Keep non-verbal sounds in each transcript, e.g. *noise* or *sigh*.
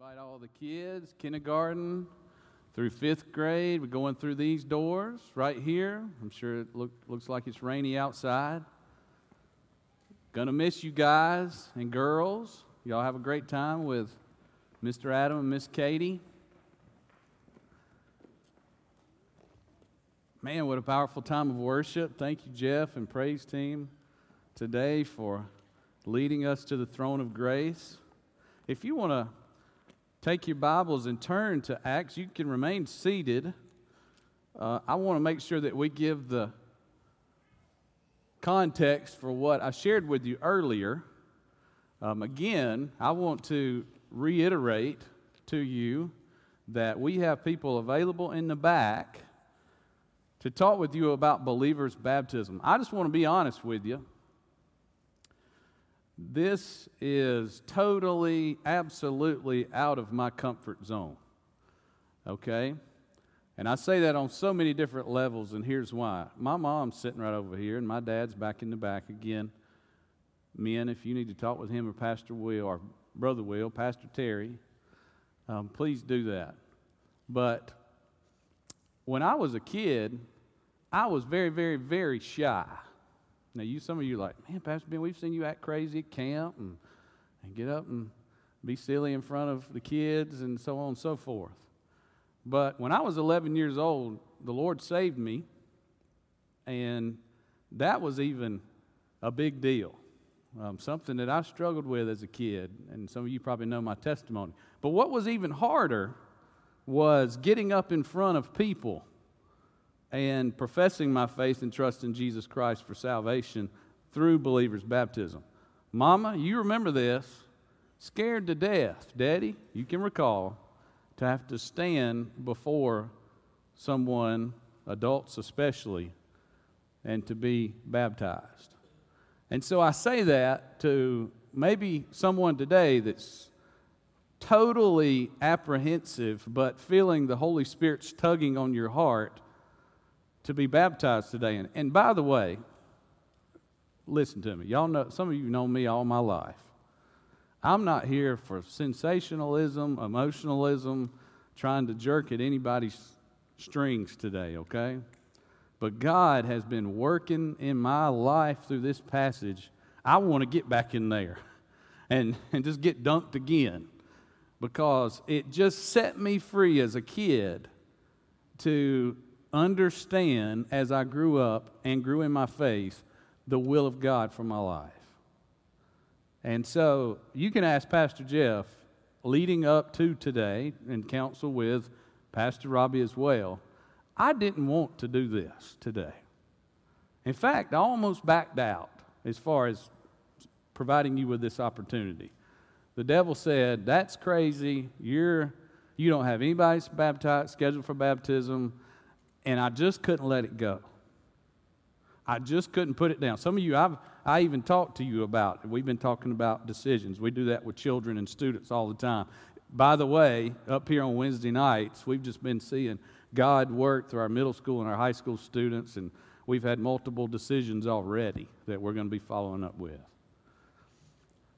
invite all the kids, kindergarten through fifth grade. We're going through these doors right here. I'm sure it look, looks like it's rainy outside. Gonna miss you guys and girls. Y'all have a great time with Mr. Adam and Miss Katie. Man, what a powerful time of worship. Thank you, Jeff and praise team, today for leading us to the throne of grace. If you want to take your Bibles and turn to Acts. You can remain seated. Uh, I want to make sure that we give the context for what I shared with you earlier. Um, again, I want to reiterate to you that we have people available in the back to talk with you about believers' baptism. I just want to be honest with you. This is totally, absolutely out of my comfort zone. Okay? And I say that on so many different levels, and here's why. My mom's sitting right over here, and my dad's back in the back again. Men, if you need to talk with him or Pastor Will or Brother Will, Pastor Terry, um, please do that. But when I was a kid, I was very, very, very shy. Now, you, some of you are like, man, Pastor Ben, we've seen you act crazy at camp and, and get up and be silly in front of the kids and so on and so forth. But when I was 11 years old, the Lord saved me, and that was even a big deal. Um, something that I struggled with as a kid, and some of you probably know my testimony. But what was even harder was getting up in front of people and professing my faith and trust in Jesus Christ for salvation through believers' baptism. Mama, you remember this. Scared to death, Daddy, you can recall, to have to stand before someone, adults especially, and to be baptized. And so I say that to maybe someone today that's totally apprehensive, but feeling the Holy Spirit's tugging on your heart to be baptized today. And, and by the way, listen to me. Y'all know, some of you know me all my life. I'm not here for sensationalism, emotionalism, trying to jerk at anybody's strings today, okay? But God has been working in my life through this passage. I want to get back in there *laughs* and, and just get dunked again because it just set me free as a kid to understand as I grew up and grew in my faith the will of God for my life. And so you can ask Pastor Jeff leading up to today and counsel with Pastor Robbie as well. I didn't want to do this today. In fact, I almost backed out as far as providing you with this opportunity. The devil said, That's crazy. You're, you don't have anybody baptized, scheduled for baptism and I just couldn't let it go. I just couldn't put it down. Some of you, I've, I even talked to you about, we've been talking about decisions. We do that with children and students all the time. By the way, up here on Wednesday nights, we've just been seeing God work through our middle school and our high school students, and we've had multiple decisions already that we're going to be following up with.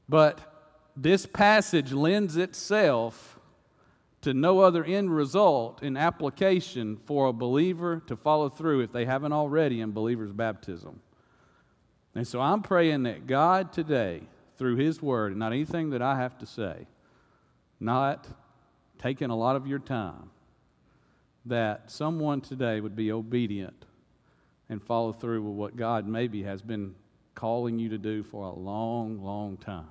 But this passage lends itself to no other end result in application for a believer to follow through if they haven't already in believer's baptism. And so I'm praying that God today, through His Word, and not anything that I have to say, not taking a lot of your time, that someone today would be obedient and follow through with what God maybe has been calling you to do for a long, long time.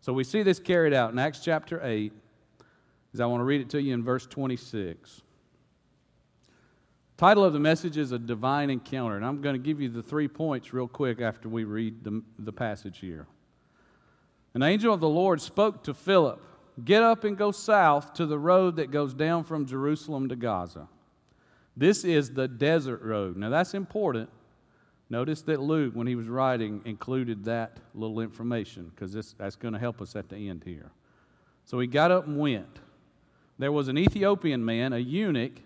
So we see this carried out in Acts chapter 8 is I want to read it to you in verse 26. Title of the message is A Divine Encounter, and I'm going to give you the three points real quick after we read the, the passage here. An angel of the Lord spoke to Philip Get up and go south to the road that goes down from Jerusalem to Gaza. This is the desert road. Now, that's important. Notice that Luke, when he was writing, included that little information because that's going to help us at the end here. So he got up and went there was an Ethiopian man, a eunuch,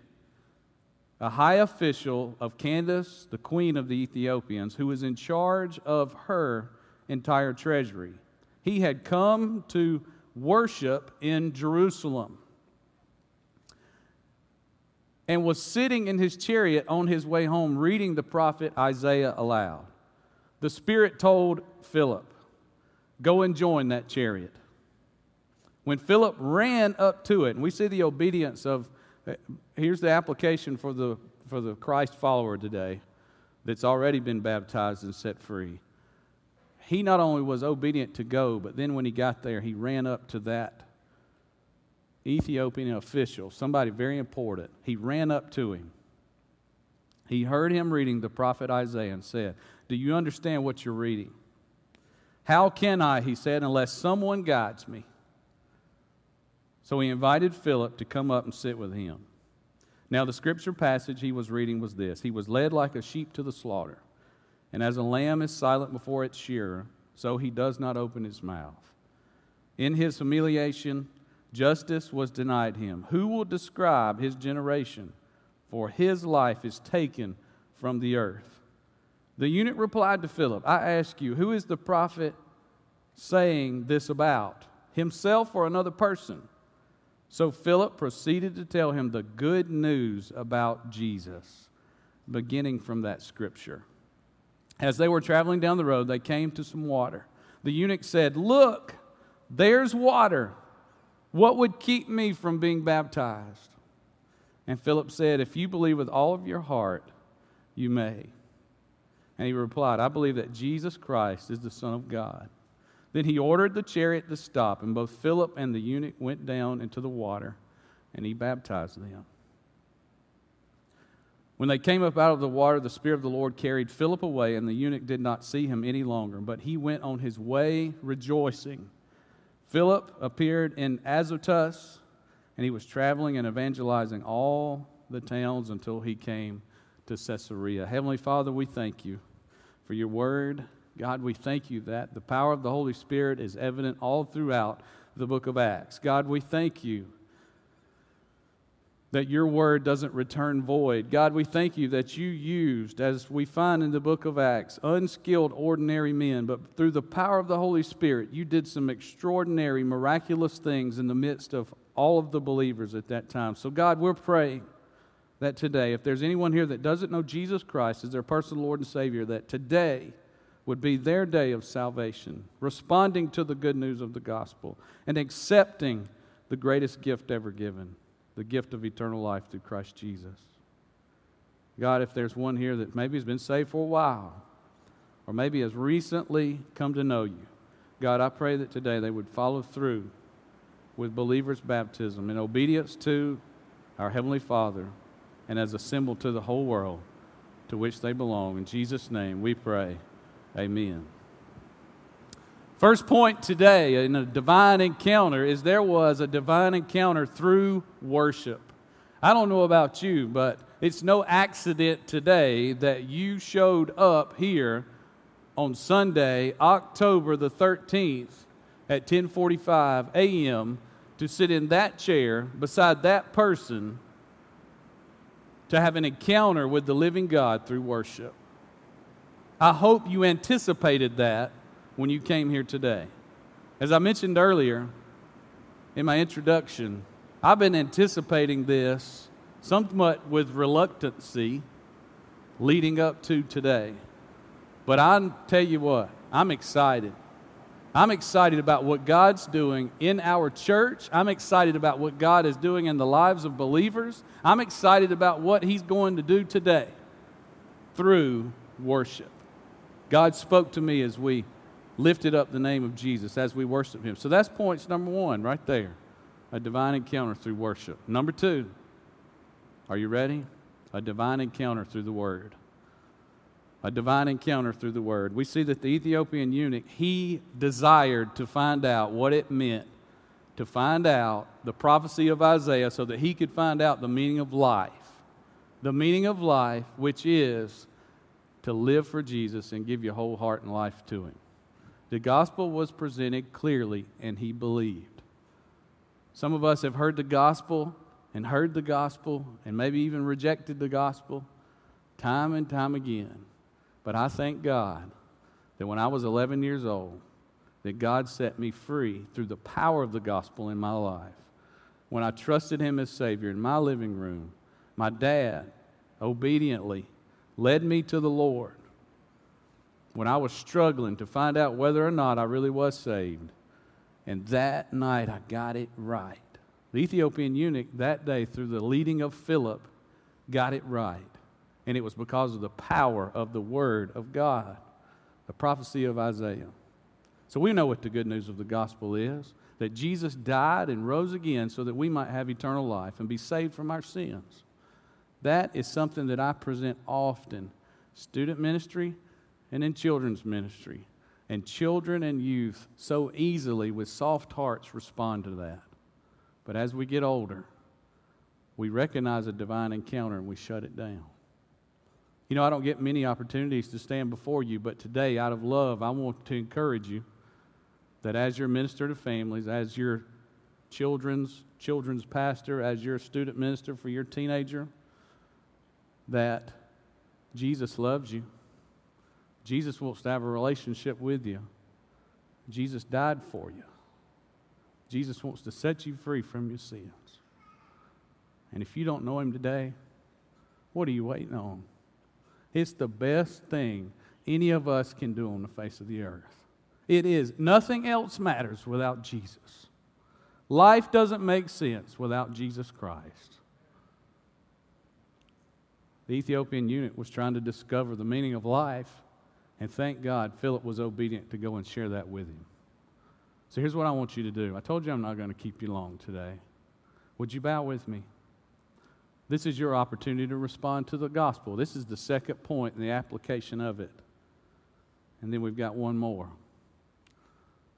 a high official of Candace, the queen of the Ethiopians, who was in charge of her entire treasury. He had come to worship in Jerusalem and was sitting in his chariot on his way home reading the prophet Isaiah aloud. The Spirit told Philip, Go and join that chariot. When Philip ran up to it, and we see the obedience of, uh, here's the application for the, for the Christ follower today that's already been baptized and set free. He not only was obedient to go, but then when he got there, he ran up to that Ethiopian official, somebody very important. He ran up to him. He heard him reading the prophet Isaiah and said, Do you understand what you're reading? How can I, he said, unless someone guides me? So he invited Philip to come up and sit with him. Now, the scripture passage he was reading was this He was led like a sheep to the slaughter, and as a lamb is silent before its shearer, so he does not open his mouth. In his humiliation, justice was denied him. Who will describe his generation? For his life is taken from the earth. The eunuch replied to Philip, I ask you, who is the prophet saying this about? Himself or another person? So Philip proceeded to tell him the good news about Jesus, beginning from that scripture. As they were traveling down the road, they came to some water. The eunuch said, Look, there's water. What would keep me from being baptized? And Philip said, If you believe with all of your heart, you may. And he replied, I believe that Jesus Christ is the Son of God. Then he ordered the chariot to stop, and both Philip and the eunuch went down into the water, and he baptized them. When they came up out of the water, the Spirit of the Lord carried Philip away, and the eunuch did not see him any longer, but he went on his way rejoicing. Philip appeared in Azotus, and he was traveling and evangelizing all the towns until he came to Caesarea. Heavenly Father, we thank you for your word. God, we thank you that the power of the Holy Spirit is evident all throughout the book of Acts. God, we thank you that your word doesn't return void. God, we thank you that you used, as we find in the book of Acts, unskilled, ordinary men, but through the power of the Holy Spirit, you did some extraordinary, miraculous things in the midst of all of the believers at that time. So, God, we're praying that today, if there's anyone here that doesn't know Jesus Christ as their personal Lord and Savior, that today, would be their day of salvation, responding to the good news of the gospel and accepting the greatest gift ever given the gift of eternal life through Christ Jesus. God, if there's one here that maybe has been saved for a while, or maybe has recently come to know you, God, I pray that today they would follow through with believers' baptism in obedience to our Heavenly Father and as a symbol to the whole world to which they belong. In Jesus' name we pray. Amen. First point today in a divine encounter is there was a divine encounter through worship. I don't know about you, but it's no accident today that you showed up here on Sunday, October the 13th at 10:45 a.m. to sit in that chair beside that person to have an encounter with the living God through worship. I hope you anticipated that when you came here today. As I mentioned earlier in my introduction, I've been anticipating this somewhat with reluctancy leading up to today. But I tell you what, I'm excited. I'm excited about what God's doing in our church. I'm excited about what God is doing in the lives of believers. I'm excited about what He's going to do today through worship. God spoke to me as we lifted up the name of Jesus, as we worshiped Him. So that's points number one right there a divine encounter through worship. Number two, are you ready? A divine encounter through the Word. A divine encounter through the Word. We see that the Ethiopian eunuch, he desired to find out what it meant to find out the prophecy of Isaiah so that he could find out the meaning of life. The meaning of life, which is to live for Jesus and give your whole heart and life to Him. The gospel was presented clearly, and he believed. Some of us have heard the gospel and heard the gospel and maybe even rejected the gospel time and time again. But I thank God that when I was 11 years old, that God set me free through the power of the gospel in my life. When I trusted Him as Savior in my living room, my dad obediently led me to the Lord. When I was struggling to find out whether or not I really was saved, and that night I got it right. The Ethiopian eunuch that day, through the leading of Philip, got it right. And it was because of the power of the Word of God, the prophecy of Isaiah. So we know what the good news of the gospel is that Jesus died and rose again so that we might have eternal life and be saved from our sins. That is something that I present often student ministry and in children's ministry. And children and youth so easily, with soft hearts, respond to that. But as we get older, we recognize a divine encounter and we shut it down. You know, I don't get many opportunities to stand before you, but today, out of love, I want to encourage you that as your minister to families, as your children's children's pastor, as your student minister for your teenager, that Jesus loves you. Jesus wants to have a relationship with you. Jesus died for you. Jesus wants to set you free from your sins. And if you don't know him today, what are you waiting on? It's the best thing any of us can do on the face of the earth. It is. Nothing else matters without Jesus. Life doesn't make sense without Jesus Christ. The Ethiopian eunuch was trying to discover the meaning of life, and thank God Philip was obedient to go and share that with him. So here's what I want you to do. I told you I'm not going to keep you long today. Would you bow with me? This is your opportunity to respond to the gospel. This is the second point in the application of it. And then we've got one more.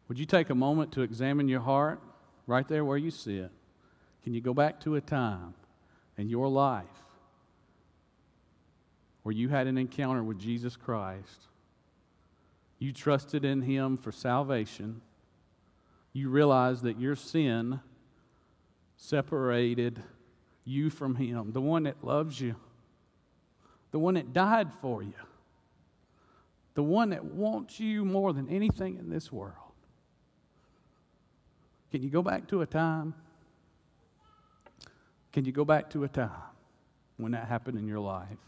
Would you take a moment to examine your heart right there where you sit? Can you go back to a time in your life where you had an encounter with Jesus Christ? You trusted in Him for salvation. You realized that your sin separated you from Him, the one that loves you, the one that died for you, the one that wants you more than anything in this world. Can you go back to a time? Can you go back to a time when that happened in your life?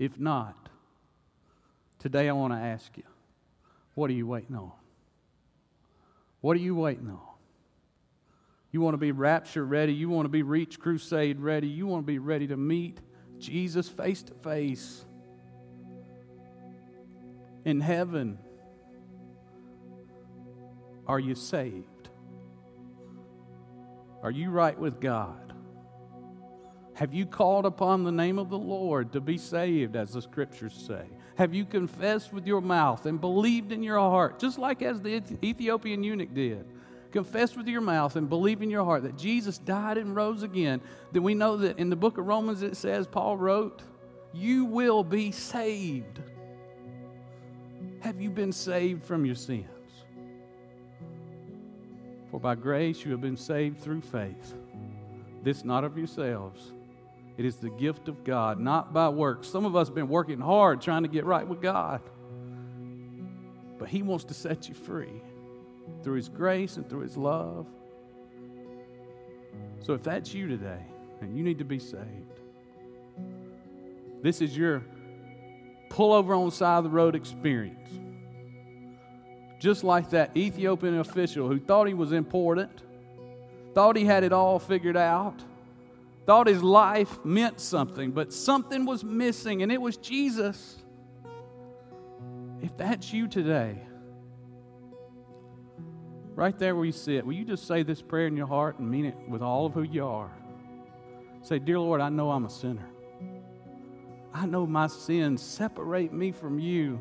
If not, today I want to ask you, what are you waiting on? What are you waiting on? You want to be rapture ready. You want to be reach crusade ready. You want to be ready to meet Jesus face to face in heaven. Are you saved? Are you right with God? Have you called upon the name of the Lord to be saved, as the scriptures say? Have you confessed with your mouth and believed in your heart, just like as the Ethiopian eunuch did? Confess with your mouth and believe in your heart that Jesus died and rose again. Then we know that in the book of Romans it says, Paul wrote, You will be saved. Have you been saved from your sins? For by grace you have been saved through faith. This not of yourselves. It is the gift of God, not by works. Some of us have been working hard trying to get right with God. But He wants to set you free through His grace and through His love. So if that's you today and you need to be saved, this is your pull over on the side of the road experience just like that Ethiopian official who thought he was important, thought he had it all figured out, thought his life meant something, but something was missing, and it was Jesus. If that's you today, right there where you sit, will you just say this prayer in your heart and mean it with all of who you are? Say, Dear Lord, I know I'm a sinner. I know my sins separate me from you.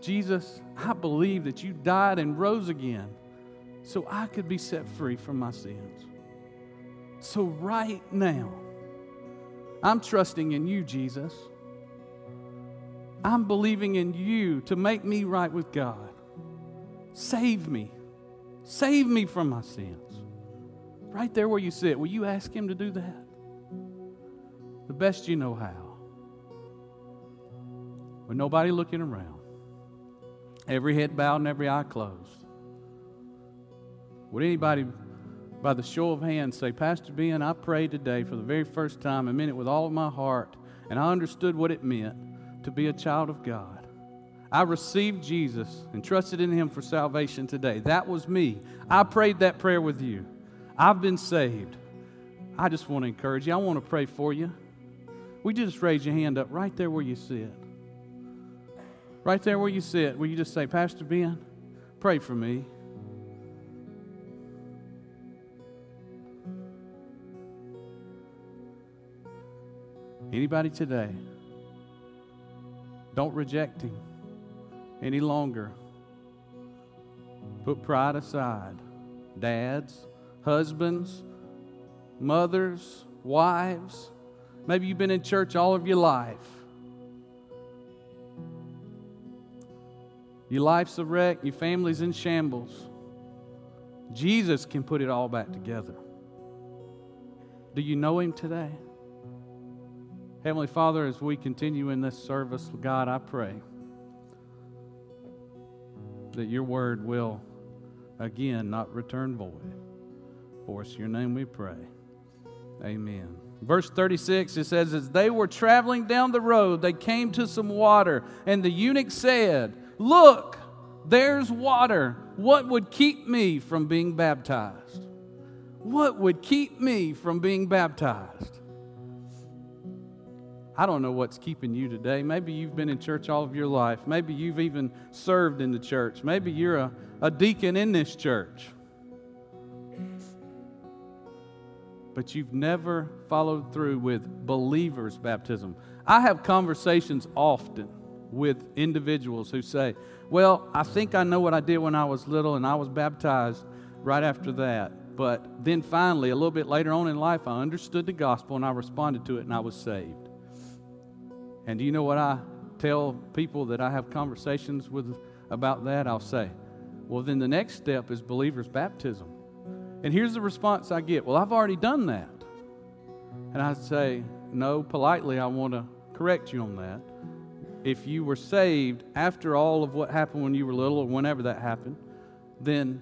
Jesus, I believe that you died and rose again so I could be set free from my sins. So, right now, I'm trusting in you, Jesus. I'm believing in you to make me right with God. Save me. Save me from my sins. Right there where you sit, will you ask Him to do that? The best you know how. With nobody looking around. Every head bowed and every eye closed. Would anybody, by the show of hands, say, Pastor Ben, I prayed today for the very first time. I meant it with all of my heart, and I understood what it meant to be a child of God. I received Jesus and trusted in Him for salvation today. That was me. I prayed that prayer with you. I've been saved. I just want to encourage you. I want to pray for you. We just raise your hand up right there where you sit. Right there where you sit, will you just say, Pastor Ben, pray for me? Anybody today? Don't reject him any longer. Put pride aside. Dads, husbands, mothers, wives. Maybe you've been in church all of your life. Your life's a wreck, your family's in shambles. Jesus can put it all back together. Do you know Him today? Heavenly Father, as we continue in this service, God, I pray that your word will again not return void. For us, your name we pray. Amen. Verse 36, it says, As they were traveling down the road, they came to some water, and the eunuch said, Look, there's water. What would keep me from being baptized? What would keep me from being baptized? I don't know what's keeping you today. Maybe you've been in church all of your life. Maybe you've even served in the church. Maybe you're a, a deacon in this church. But you've never followed through with believers' baptism. I have conversations often with individuals who say, Well, I think I know what I did when I was little and I was baptized right after that. But then finally, a little bit later on in life, I understood the gospel and I responded to it and I was saved. And do you know what I tell people that I have conversations with about that? I'll say, well, then the next step is believer's baptism. And here's the response I get well, I've already done that. And I say, no, politely, I want to correct you on that. If you were saved after all of what happened when you were little or whenever that happened, then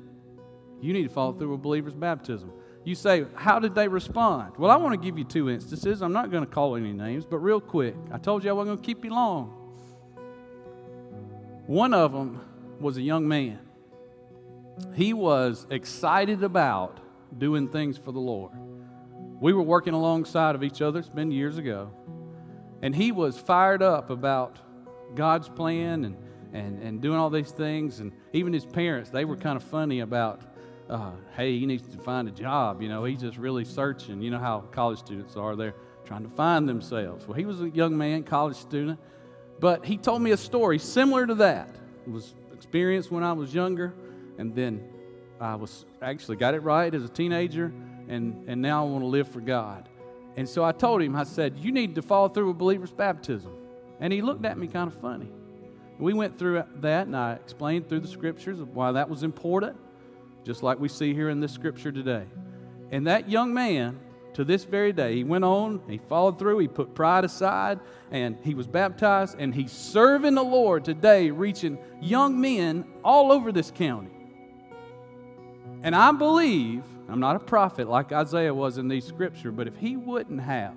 you need to follow through with believer's baptism. You say, How did they respond? Well, I want to give you two instances. I'm not going to call any names, but real quick. I told you I wasn't going to keep you long. One of them was a young man. He was excited about doing things for the Lord. We were working alongside of each other, it's been years ago. And he was fired up about God's plan and, and, and doing all these things. And even his parents, they were kind of funny about uh, hey, he needs to find a job. You know, he's just really searching. You know how college students are, they're trying to find themselves. Well, he was a young man, college student, but he told me a story similar to that. It was experienced when I was younger, and then I was actually got it right as a teenager, and, and now I want to live for God. And so I told him, I said, You need to follow through with believer's baptism. And he looked at me kind of funny. We went through that, and I explained through the scriptures why that was important just like we see here in this scripture today. And that young man, to this very day, he went on, he followed through, he put pride aside, and he was baptized, and he's serving the Lord today, reaching young men all over this county. And I believe, I'm not a prophet like Isaiah was in these scripture, but if he wouldn't have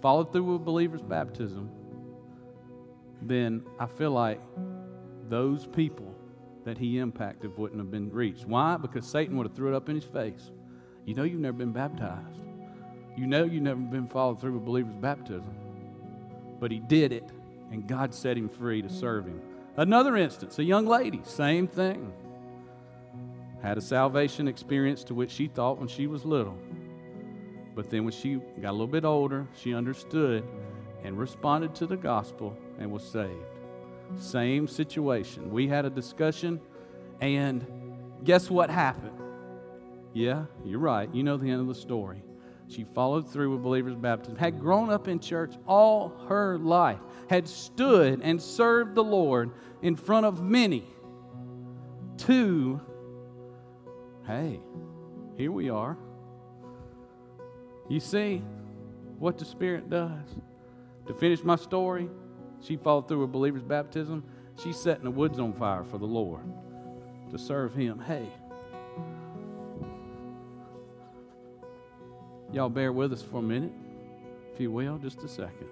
followed through with believer's baptism, then I feel like those people that he impacted wouldn't have been reached. Why? Because Satan would have threw it up in his face. You know you've never been baptized. You know you've never been followed through with believer's baptism. But he did it, and God set him free to serve him. Another instance, a young lady, same thing. Had a salvation experience to which she thought when she was little. But then when she got a little bit older, she understood and responded to the gospel and was saved. Same situation. We had a discussion, and guess what happened? Yeah, you're right. You know the end of the story. She followed through with believers' baptism, had grown up in church all her life, had stood and served the Lord in front of many. To, hey, here we are. You see what the Spirit does. To finish my story, she followed through with believer's baptism. she's setting the woods on fire for the Lord to serve Him. Hey, y'all bear with us for a minute, if you will, just a second.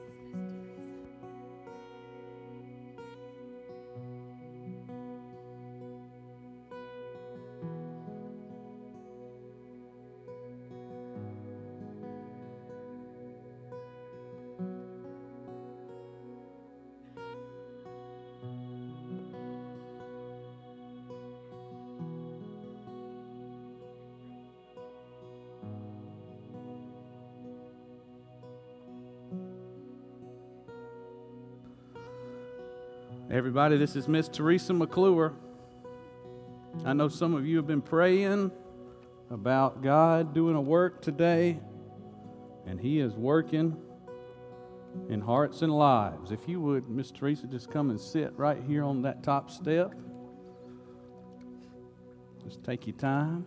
Everybody, this is Miss Teresa McClure. I know some of you have been praying about God doing a work today, and He is working in hearts and lives. If you would, Miss Teresa, just come and sit right here on that top step. Just take your time.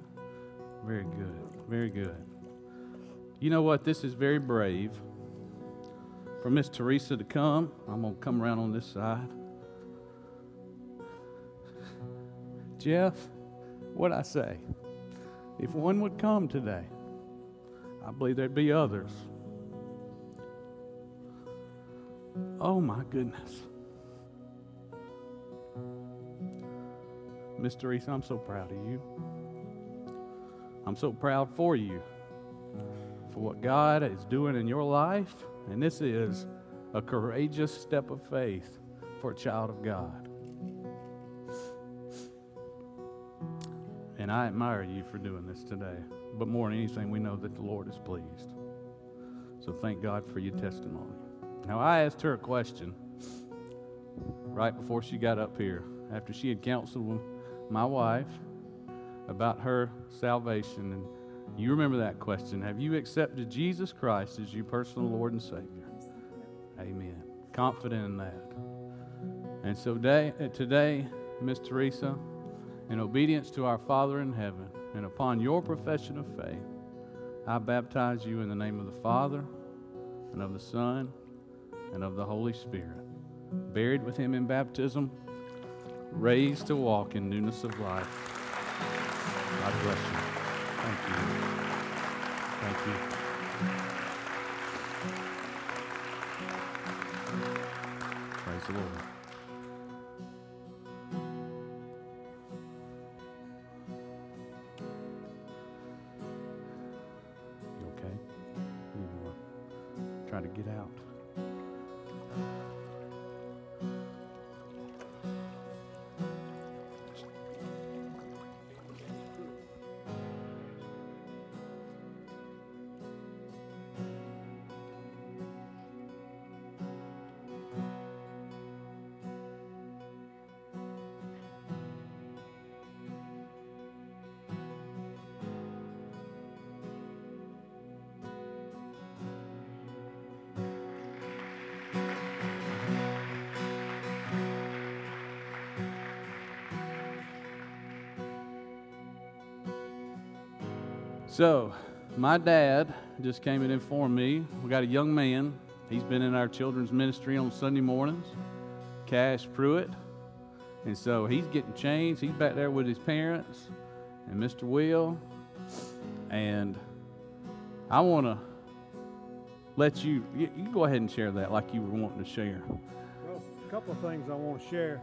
Very good. Very good. You know what? This is very brave for Miss Teresa to come. I'm going to come around on this side. Jeff, what'd I say? If one would come today, I believe there'd be others. Oh my goodness. Miss Teresa, I'm so proud of you. I'm so proud for you for what God is doing in your life. And this is a courageous step of faith for a child of God. I admire you for doing this today. But more than anything, we know that the Lord is pleased. So thank God for your testimony. Now, I asked her a question right before she got up here, after she had counseled with my wife about her salvation. And you remember that question Have you accepted Jesus Christ as your personal Lord and Savior? Amen. Confident in that. And so today, today Miss Teresa, in obedience to our Father in heaven, and upon your profession of faith, I baptize you in the name of the Father, and of the Son, and of the Holy Spirit, buried with him in baptism, raised to walk in newness of life. God bless you. Thank you. Thank you. Praise the Lord. Get out? So, my dad just came and informed me we got a young man. He's been in our children's ministry on Sunday mornings, Cash Pruitt. And so he's getting changed. He's back there with his parents and Mr. Will. And I want to let you, you, go ahead and share that like you were wanting to share. Well, a couple of things I want to share.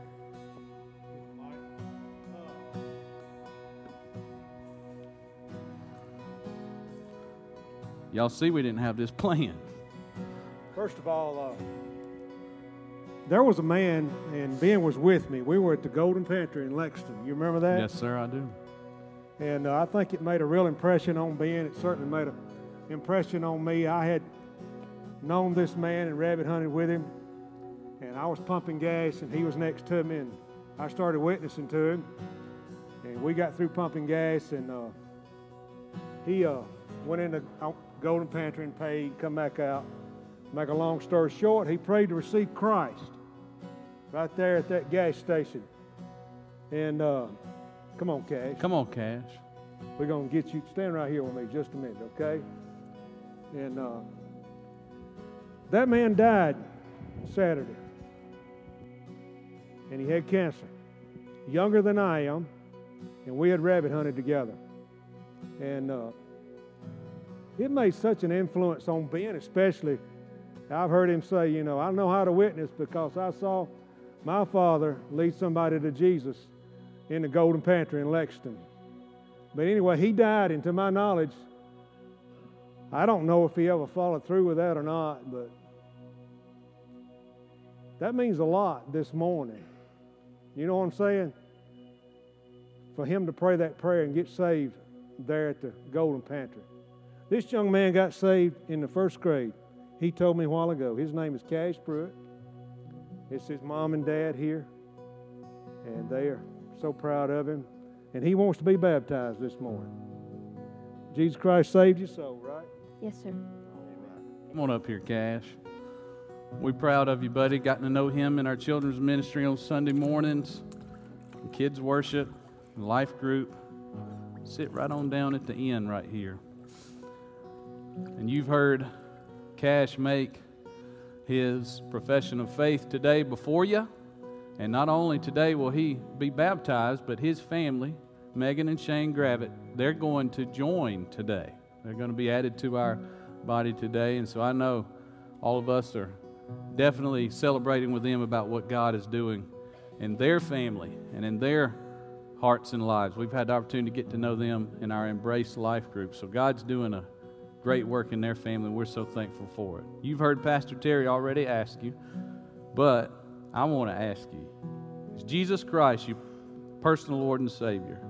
Y'all see, we didn't have this *laughs* planned. First of all, uh, there was a man, and Ben was with me. We were at the Golden Pantry in Lexington. You remember that? Yes, sir, I do. And uh, I think it made a real impression on Ben. It certainly made an impression on me. I had known this man and rabbit hunted with him, and I was pumping gas, and he was next to me, and I started witnessing to him. And we got through pumping gas, and uh, he uh, went in the Golden Pantry and paid, come back out. Make a long story short, he prayed to receive Christ right there at that gas station. And uh, come on, Cash. Come on, Cash. We're going to get you. Stand right here with me just a minute, okay? And uh, that man died Saturday. and he had cancer. Younger than I am, and we had rabbit hunted together. And uh, it made such an influence on Ben, especially. I've heard him say, you know, I know how to witness because I saw my father lead somebody to Jesus in the Golden Pantry in Lexington. But anyway, he died, and to my knowledge, I don't know if he ever followed through with that or not, but that means a lot this morning. You know what I'm saying? For him to pray that prayer and get saved there at the Golden Pantry. This young man got saved in the first grade. He told me a while ago. His name is Cash Pruitt. It's his mom and dad here, and they are so proud of him. And he wants to be baptized this morning. Jesus Christ saved your soul, right? Yes, sir. Come on up here, Cash. We're proud of you, buddy. Gotten to know him in our children's ministry on Sunday mornings, kids worship, life group. Sit right on down at the end right here. And you've heard Cash make his profession of faith today before you. And not only today will he be baptized, but his family, Megan and Shane Gravitt, they're going to join today. They're going to be added to our body today. And so I know all of us are definitely celebrating with them about what God is doing in their family and in their hearts and lives. We've had the opportunity to get to know them in our Embrace Life group. So God's doing a great work in their family. We're so thankful for it. You've heard Pastor Terry already ask you, but I want to ask you Is Jesus Christ your personal Lord and Savior?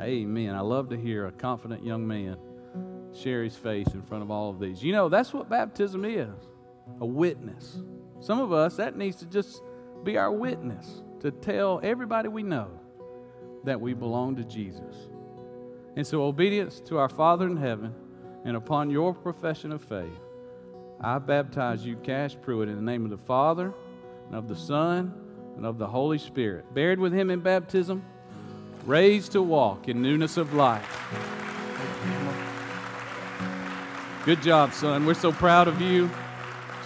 Amen. I love to hear a confident young man share his faith in front of all of these. You know, that's what baptism is a witness. Some of us, that needs to just be our witness to tell everybody we know that we belong to Jesus. And so, obedience to our Father in heaven and upon your profession of faith, I baptize you, Cash Pruitt, in the name of the Father, and of the Son, and of the Holy Spirit. Buried with him in baptism, raised to walk in newness of life. Good job, son. We're so proud of you.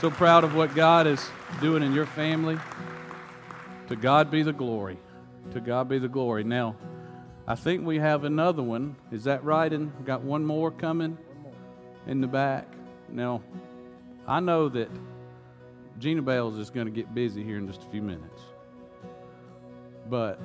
So proud of what God is doing in your family. To God be the glory. To God be the glory. Now, I think we have another one. Is that right? And got one more coming in the back. Now, I know that Gina Bales is going to get busy here in just a few minutes. But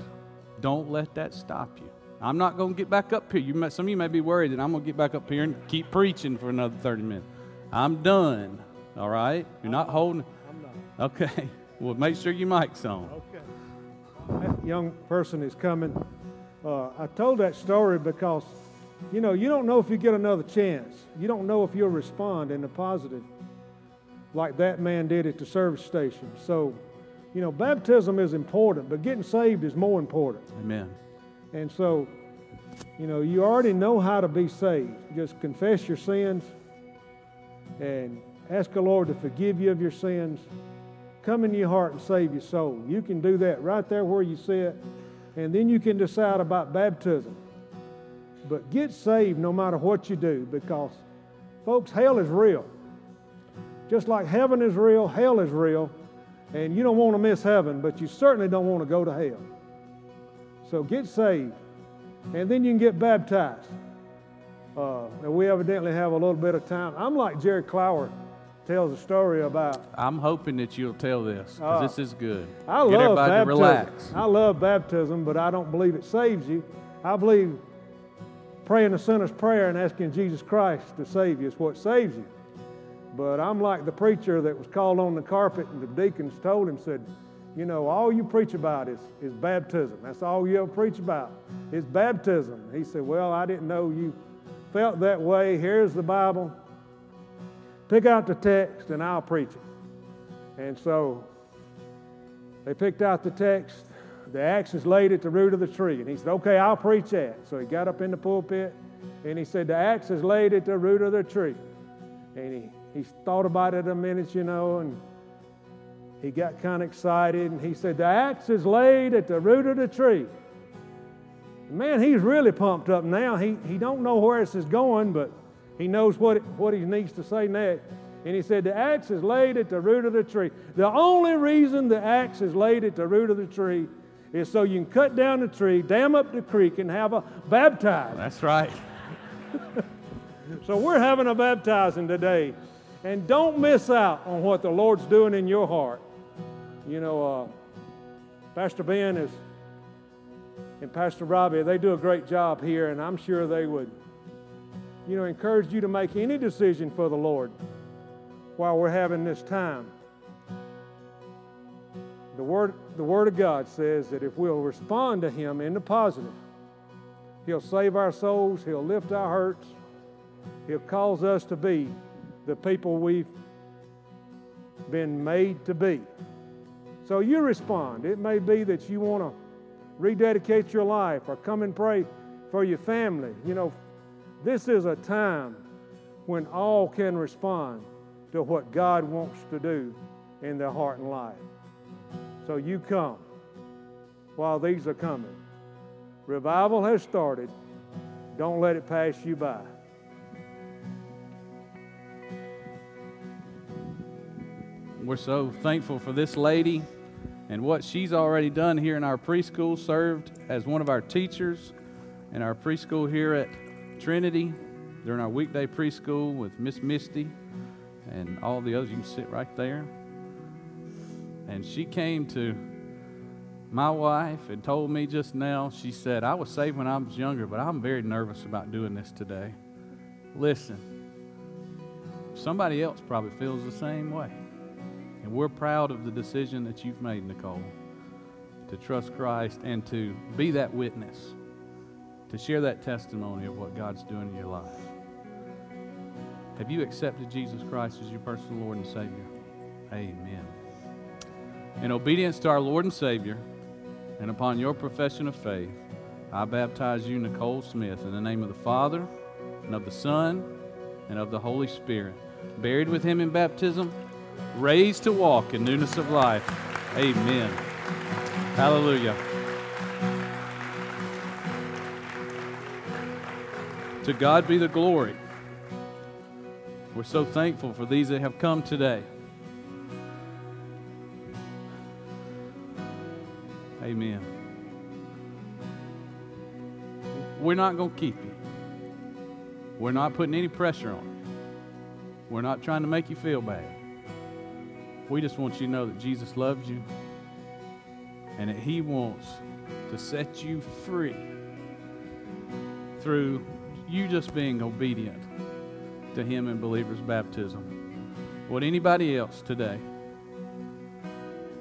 don't let that stop you. I'm not going to get back up here. You may, some of you may be worried that I'm going to get back up here and keep preaching for another 30 minutes. I'm done. All right? You're not holding. I'm not. Okay. *laughs* Well, make sure your mic's on. Okay. That young person is coming. Uh, I told that story because, you know, you don't know if you get another chance. You don't know if you'll respond in the positive like that man did at the service station. So, you know, baptism is important, but getting saved is more important. Amen. And so, you know, you already know how to be saved. Just confess your sins and ask the Lord to forgive you of your sins. Come in your heart and save your soul. You can do that right there where you sit, and then you can decide about baptism. But get saved no matter what you do because, folks, hell is real. Just like heaven is real, hell is real, and you don't want to miss heaven, but you certainly don't want to go to hell. So get saved, and then you can get baptized. Uh, and we evidently have a little bit of time. I'm like Jerry Clower tells a story about. I'm hoping that you'll tell this because Uh, this is good. I Get love baptism. I love baptism, but I don't believe it saves you. I believe praying the sinner's prayer and asking Jesus Christ to save you is what saves you. But I'm like the preacher that was called on the carpet, and the deacons told him, said, You know, all you preach about is, is baptism. That's all you ever preach about is baptism. He said, Well, I didn't know you felt that way. Here's the Bible. Pick out the text, and I'll preach it. And so they picked out the text. The axe is laid at the root of the tree. And he said, Okay, I'll preach that. So he got up in the pulpit and he said, The axe is laid at the root of the tree. And he, he thought about it a minute, you know, and he got kind of excited. And he said, The axe is laid at the root of the tree. Man, he's really pumped up now. He, he don't know where this is going, but he knows what, what he needs to say next. And he said, The axe is laid at the root of the tree. The only reason the axe is laid at the root of the tree is so you can cut down the tree, dam up the creek, and have a baptize. That's right. *laughs* so we're having a baptizing today. And don't miss out on what the Lord's doing in your heart. You know, uh, Pastor Ben is and Pastor Robbie, they do a great job here, and I'm sure they would, you know, encourage you to make any decision for the Lord while we're having this time. The Word, the Word of God says that if we'll respond to Him in the positive, He'll save our souls, He'll lift our hurts, He'll cause us to be the people we've been made to be. So you respond. It may be that you want to rededicate your life or come and pray for your family. You know, this is a time when all can respond to what God wants to do in their heart and life. So you come while these are coming. Revival has started. Don't let it pass you by. We're so thankful for this lady and what she's already done here in our preschool, served as one of our teachers in our preschool here at Trinity during our weekday preschool with Miss Misty and all the others. You can sit right there. And she came to my wife and told me just now, she said, I was saved when I was younger, but I'm very nervous about doing this today. Listen, somebody else probably feels the same way. And we're proud of the decision that you've made, Nicole, to trust Christ and to be that witness, to share that testimony of what God's doing in your life. Have you accepted Jesus Christ as your personal Lord and Savior? Amen. In obedience to our Lord and Savior, and upon your profession of faith, I baptize you, Nicole Smith, in the name of the Father, and of the Son, and of the Holy Spirit, buried with him in baptism raised to walk in newness of life. Amen. Hallelujah. To God be the glory. We're so thankful for these that have come today. Amen. We're not going to keep you. We're not putting any pressure on you. We're not trying to make you feel bad. We just want you to know that Jesus loves you and that He wants to set you free through you just being obedient to Him in believer's baptism. Would anybody else today,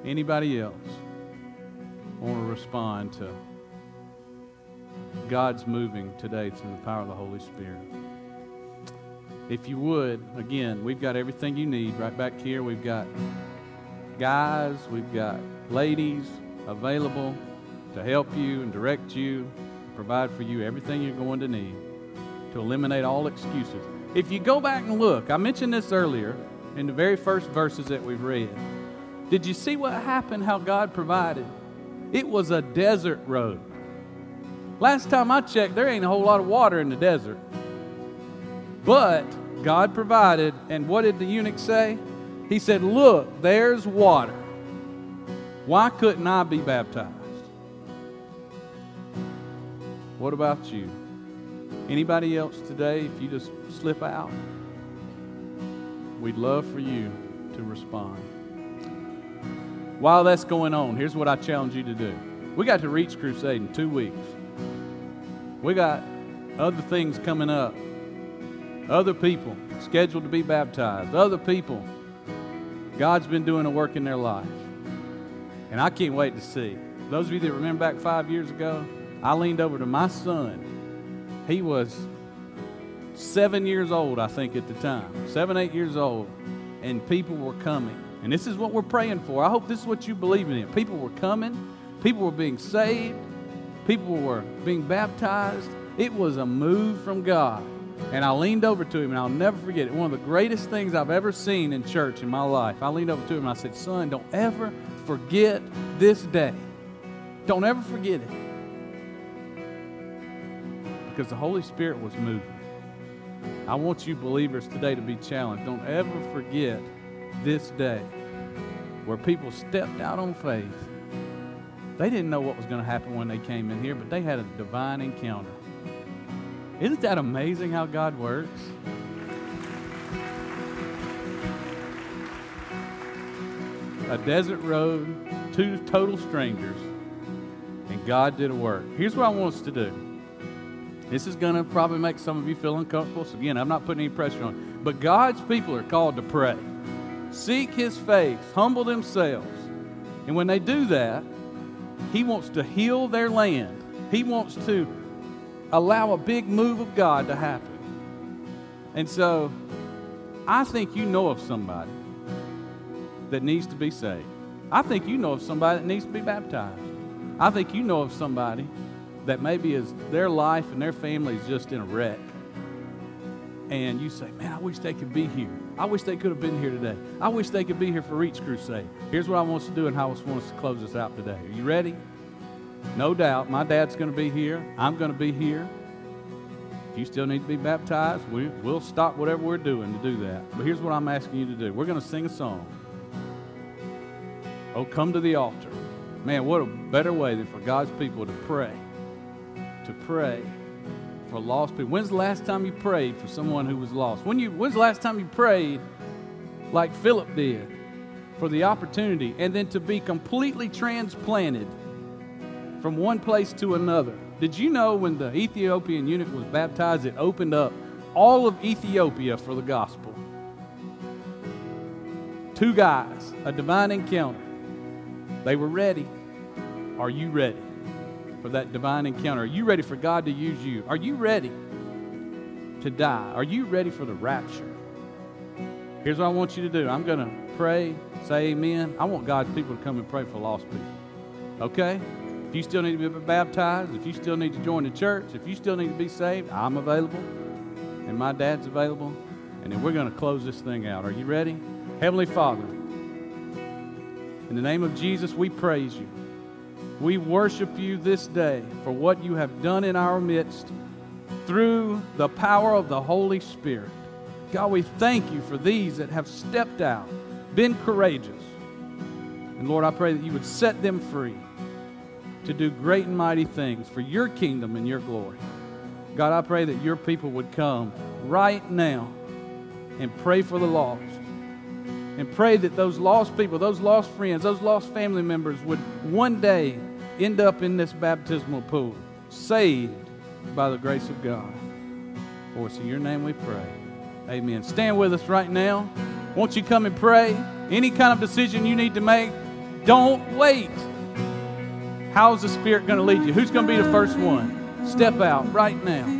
anybody else, want to respond to God's moving today through the power of the Holy Spirit? if you would, again, we've got everything you need right back here. We've got guys, we've got ladies available to help you and direct you, provide for you everything you're going to need to eliminate all excuses. If you go back and look, I mentioned this earlier in the very first verses that we've read. Did you see what happened, how God provided? It was a desert road. Last time I checked, there ain't a whole lot of water in the desert. But God provided, and what did the eunuch say? He said, Look, there's water. Why couldn't I be baptized? What about you? Anybody else today, if you just slip out, we'd love for you to respond. While that's going on, here's what I challenge you to do. We got to reach Crusade in two weeks. We got other things coming up other people scheduled to be baptized, other people. God's been doing a work in their life. And I can't wait to see. Those of you that remember back five years ago, I leaned over to my son. He was seven years old, I think, at the time. Seven, eight years old. And people were coming. And this is what we're praying for. I hope this is what you believe in. People were coming, people were being saved, people were being baptized. It was a move from God. And I leaned over to him, and I'll never forget it. One of the greatest things I've ever seen in church in my life. I leaned over to him and I said, Son, don't ever forget this day. Don't ever forget it. Because the Holy Spirit was moving. I want you believers today to be challenged. Don't ever forget this day where people stepped out on faith. They didn't know what was going to happen when they came in here, but they had a divine encounter. Isn't that amazing how God works? A desert road, two total strangers, and God did a work. Here's what I want us to do. This is going to probably make some of you feel uncomfortable. So, again, I'm not putting any pressure on. But God's people are called to pray, seek His face, humble themselves. And when they do that, He wants to heal their land. He wants to allow a big move of God to happen. And so, I think you know of somebody that needs to be saved. I think you know of somebody that needs to be baptized. I think you know of somebody that maybe is their life and their family is just in a wreck. And you say, man, I wish they could be here. I wish they could have been here today. I wish they could be here for Reach Crusade. Here's what I want us to do and how I want us to close this out today. Are you ready? No doubt. My dad's going to be here. I'm going to be here. If you still need to be baptized, we, we'll stop whatever we're doing to do that. But here's what I'm asking you to do we're going to sing a song. Oh, come to the altar. Man, what a better way than for God's people to pray to pray for lost people. When's the last time you prayed for someone who was lost? When you, when's the last time you prayed like Philip did for the opportunity and then to be completely transplanted from one place to another? Did you know when the Ethiopian eunuch was baptized, it opened up all of Ethiopia for the gospel? Two guys, a divine encounter. They were ready. Are you ready? For that divine encounter? Are you ready for God to use you? Are you ready to die? Are you ready for the rapture? Here's what I want you to do I'm going to pray, say amen. I want God's people to come and pray for lost people. Okay? If you still need to be baptized, if you still need to join the church, if you still need to be saved, I'm available. And my dad's available. And then we're going to close this thing out. Are you ready? Heavenly Father, in the name of Jesus, we praise you. We worship you this day for what you have done in our midst through the power of the Holy Spirit. God, we thank you for these that have stepped out, been courageous. And Lord, I pray that you would set them free to do great and mighty things for your kingdom and your glory. God, I pray that your people would come right now and pray for the lost. And pray that those lost people, those lost friends, those lost family members would one day end up in this baptismal pool, saved by the grace of God. For it's in your name we pray. Amen. Stand with us right now. Won't you come and pray? Any kind of decision you need to make, don't wait. How's the Spirit going to lead you? Who's going to be the first one? Step out right now.